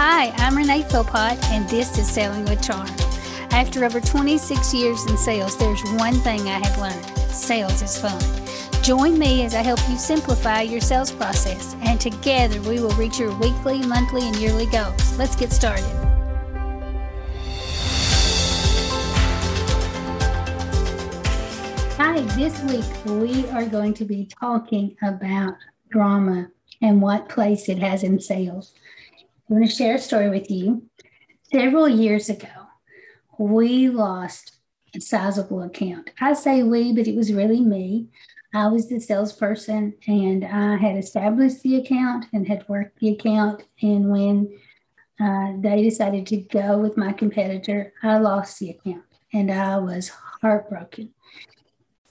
Hi, I'm Renee Philpott, and this is Selling with Charm. After over 26 years in sales, there's one thing I have learned sales is fun. Join me as I help you simplify your sales process, and together we will reach your weekly, monthly, and yearly goals. Let's get started. Hi, this week we are going to be talking about drama and what place it has in sales. I'm going to share a story with you. Several years ago, we lost a sizable account. I say we, but it was really me. I was the salesperson and I had established the account and had worked the account. And when uh, they decided to go with my competitor, I lost the account and I was heartbroken.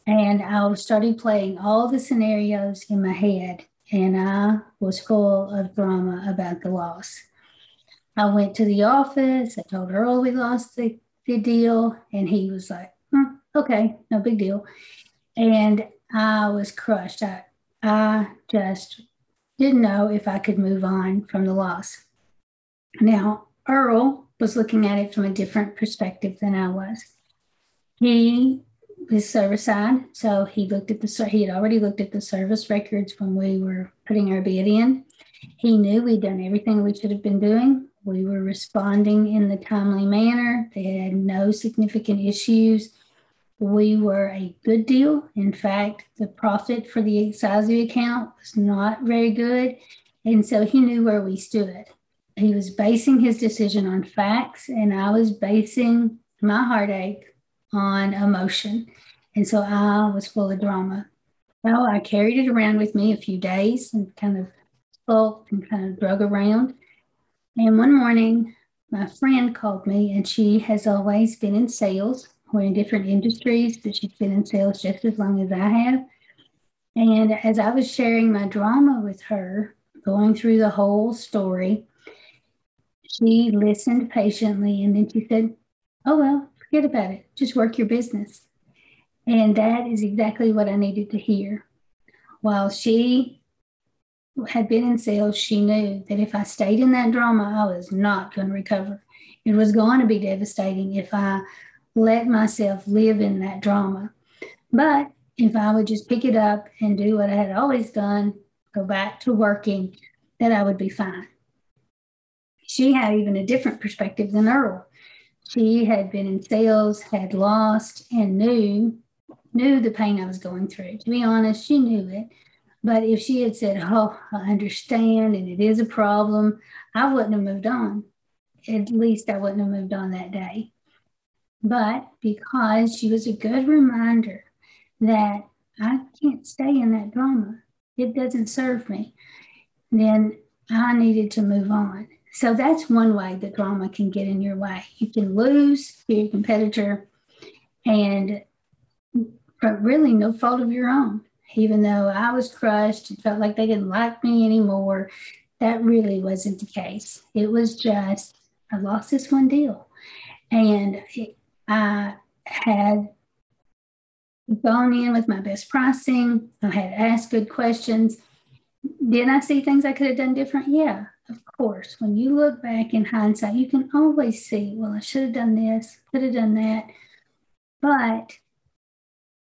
And I started playing all the scenarios in my head, and I was full of drama about the loss. I went to the office. I told Earl we lost the, the deal. And he was like, hmm, okay, no big deal. And I was crushed. I, I just didn't know if I could move on from the loss. Now, Earl was looking at it from a different perspective than I was. He was service side, so he looked at the he had already looked at the service records when we were putting our bid in. He knew we'd done everything we should have been doing. We were responding in the timely manner. They had no significant issues. We were a good deal. In fact, the profit for the the account was not very good. And so he knew where we stood. He was basing his decision on facts, and I was basing my heartache on emotion. And so I was full of drama. Well, I carried it around with me a few days and kind of sulked and kind of drug around. And one morning, my friend called me, and she has always been in sales. We're in different industries, but she's been in sales just as long as I have. And as I was sharing my drama with her, going through the whole story, she listened patiently and then she said, Oh, well, forget about it. Just work your business. And that is exactly what I needed to hear. While she had been in sales, she knew that if I stayed in that drama, I was not going to recover. It was going to be devastating if I let myself live in that drama. But if I would just pick it up and do what I had always done, go back to working, that I would be fine. She had even a different perspective than Earl. She had been in sales, had lost, and knew knew the pain I was going through. To be honest, she knew it. But if she had said, Oh, I understand and it is a problem, I wouldn't have moved on. At least I wouldn't have moved on that day. But because she was a good reminder that I can't stay in that drama, it doesn't serve me, then I needed to move on. So that's one way that drama can get in your way. You can lose to your competitor and but really no fault of your own even though I was crushed and felt like they didn't like me anymore, that really wasn't the case. It was just, I lost this one deal. And it, I had gone in with my best pricing, I had asked good questions. Did I see things I could have done different? Yeah, of course. When you look back in hindsight, you can always see, well, I should have done this, could have done that. But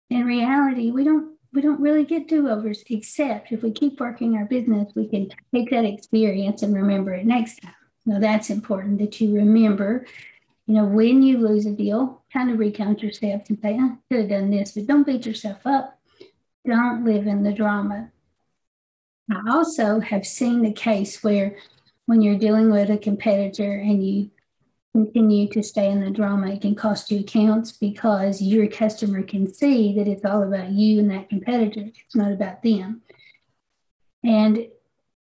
in reality, we don't we don't really get do-overs except if we keep working our business we can take that experience and remember it next time now that's important that you remember you know when you lose a deal kind of recount yourself and say i could have done this but don't beat yourself up don't live in the drama i also have seen the case where when you're dealing with a competitor and you continue to stay in the drama, it can cost you accounts because your customer can see that it's all about you and that competitor. It's not about them. And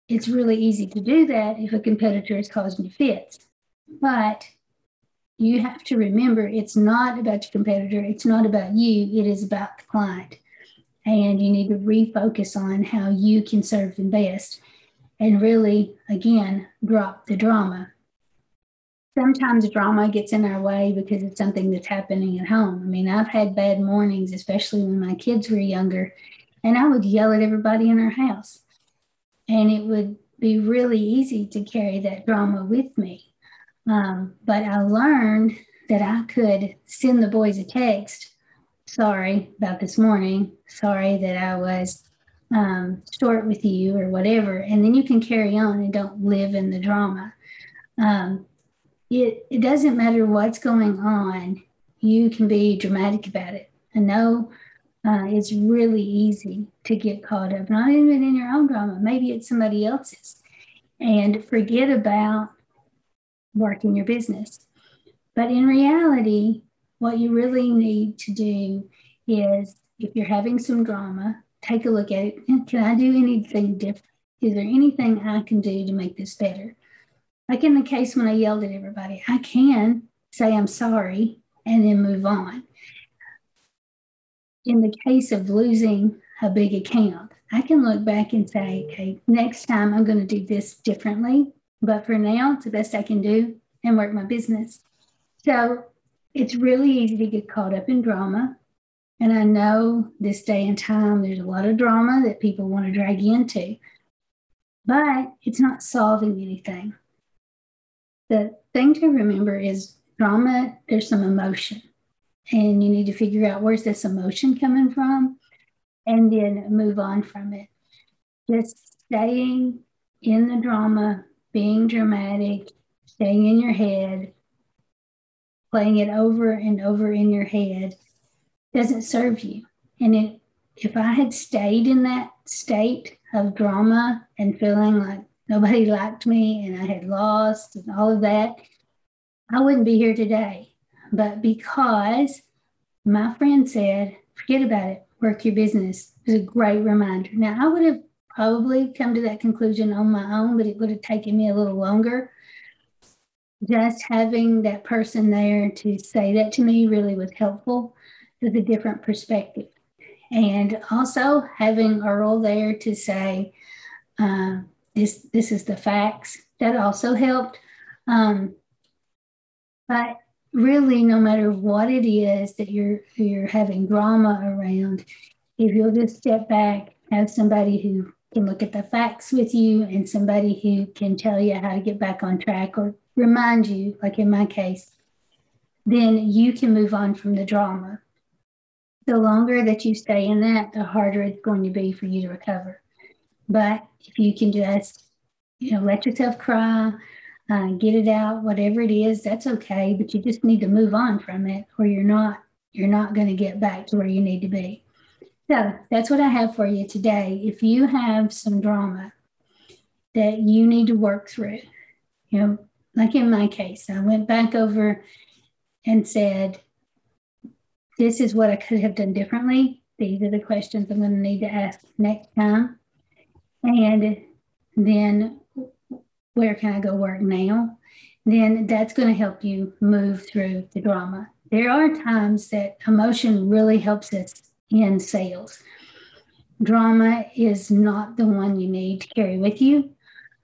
it's really easy to do that if a competitor is causing you fits. But you have to remember it's not about your competitor, it's not about you, it is about the client. And you need to refocus on how you can serve them best and really, again, drop the drama sometimes drama gets in our way because it's something that's happening at home. I mean, I've had bad mornings, especially when my kids were younger, and I would yell at everybody in our house. And it would be really easy to carry that drama with me. Um, but I learned that I could send the boys a text sorry about this morning, sorry that I was um, short with you or whatever. And then you can carry on and don't live in the drama. Um, it, it doesn't matter what's going on, you can be dramatic about it. I know uh, it's really easy to get caught up, not even in your own drama, maybe it's somebody else's, and forget about working your business. But in reality, what you really need to do is if you're having some drama, take a look at it. Can I do anything different? Is there anything I can do to make this better? Like in the case when I yelled at everybody, I can say I'm sorry and then move on. In the case of losing a big account, I can look back and say, okay, next time I'm going to do this differently. But for now, it's the best I can do and work my business. So it's really easy to get caught up in drama. And I know this day and time, there's a lot of drama that people want to drag into, but it's not solving anything. The thing to remember is drama, there's some emotion, and you need to figure out where's this emotion coming from and then move on from it. Just staying in the drama, being dramatic, staying in your head, playing it over and over in your head doesn't serve you. And it, if I had stayed in that state of drama and feeling like nobody liked me and I had lost and all of that, I wouldn't be here today. But because my friend said, forget about it, work your business, it was a great reminder. Now, I would have probably come to that conclusion on my own, but it would have taken me a little longer. Just having that person there to say that to me really was helpful with a different perspective. And also having Earl there to say, uh, this, this is the facts, that also helped. Um, but really, no matter what it is that you're, you're having drama around, if you'll just step back, have somebody who can look at the facts with you and somebody who can tell you how to get back on track or remind you, like in my case, then you can move on from the drama the longer that you stay in that, the harder it's going to be for you to recover. But if you can just, you know, let yourself cry, uh, get it out, whatever it is, that's okay. But you just need to move on from it, or you're not you're not going to get back to where you need to be. So that's what I have for you today. If you have some drama that you need to work through, you know, like in my case, I went back over and said, this is what I could have done differently. These are the questions I'm going to need to ask next time. And then where can I go work now? Then that's going to help you move through the drama. There are times that emotion really helps us in sales. Drama is not the one you need to carry with you.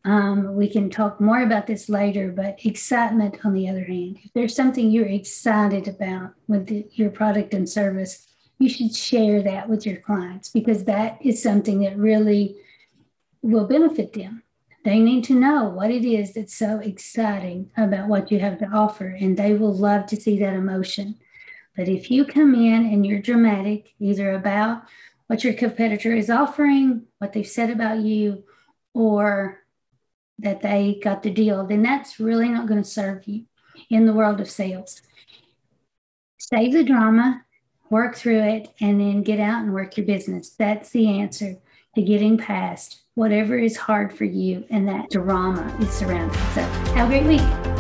Um, we can talk more about this later, but excitement, on the other hand, if there's something you're excited about with the, your product and service, you should share that with your clients because that is something that really will benefit them. They need to know what it is that's so exciting about what you have to offer, and they will love to see that emotion. But if you come in and you're dramatic, either about what your competitor is offering, what they've said about you, or that they got the deal, then that's really not going to serve you in the world of sales. Save the drama, work through it, and then get out and work your business. That's the answer to getting past whatever is hard for you and that drama is surrounding. So, have a great week.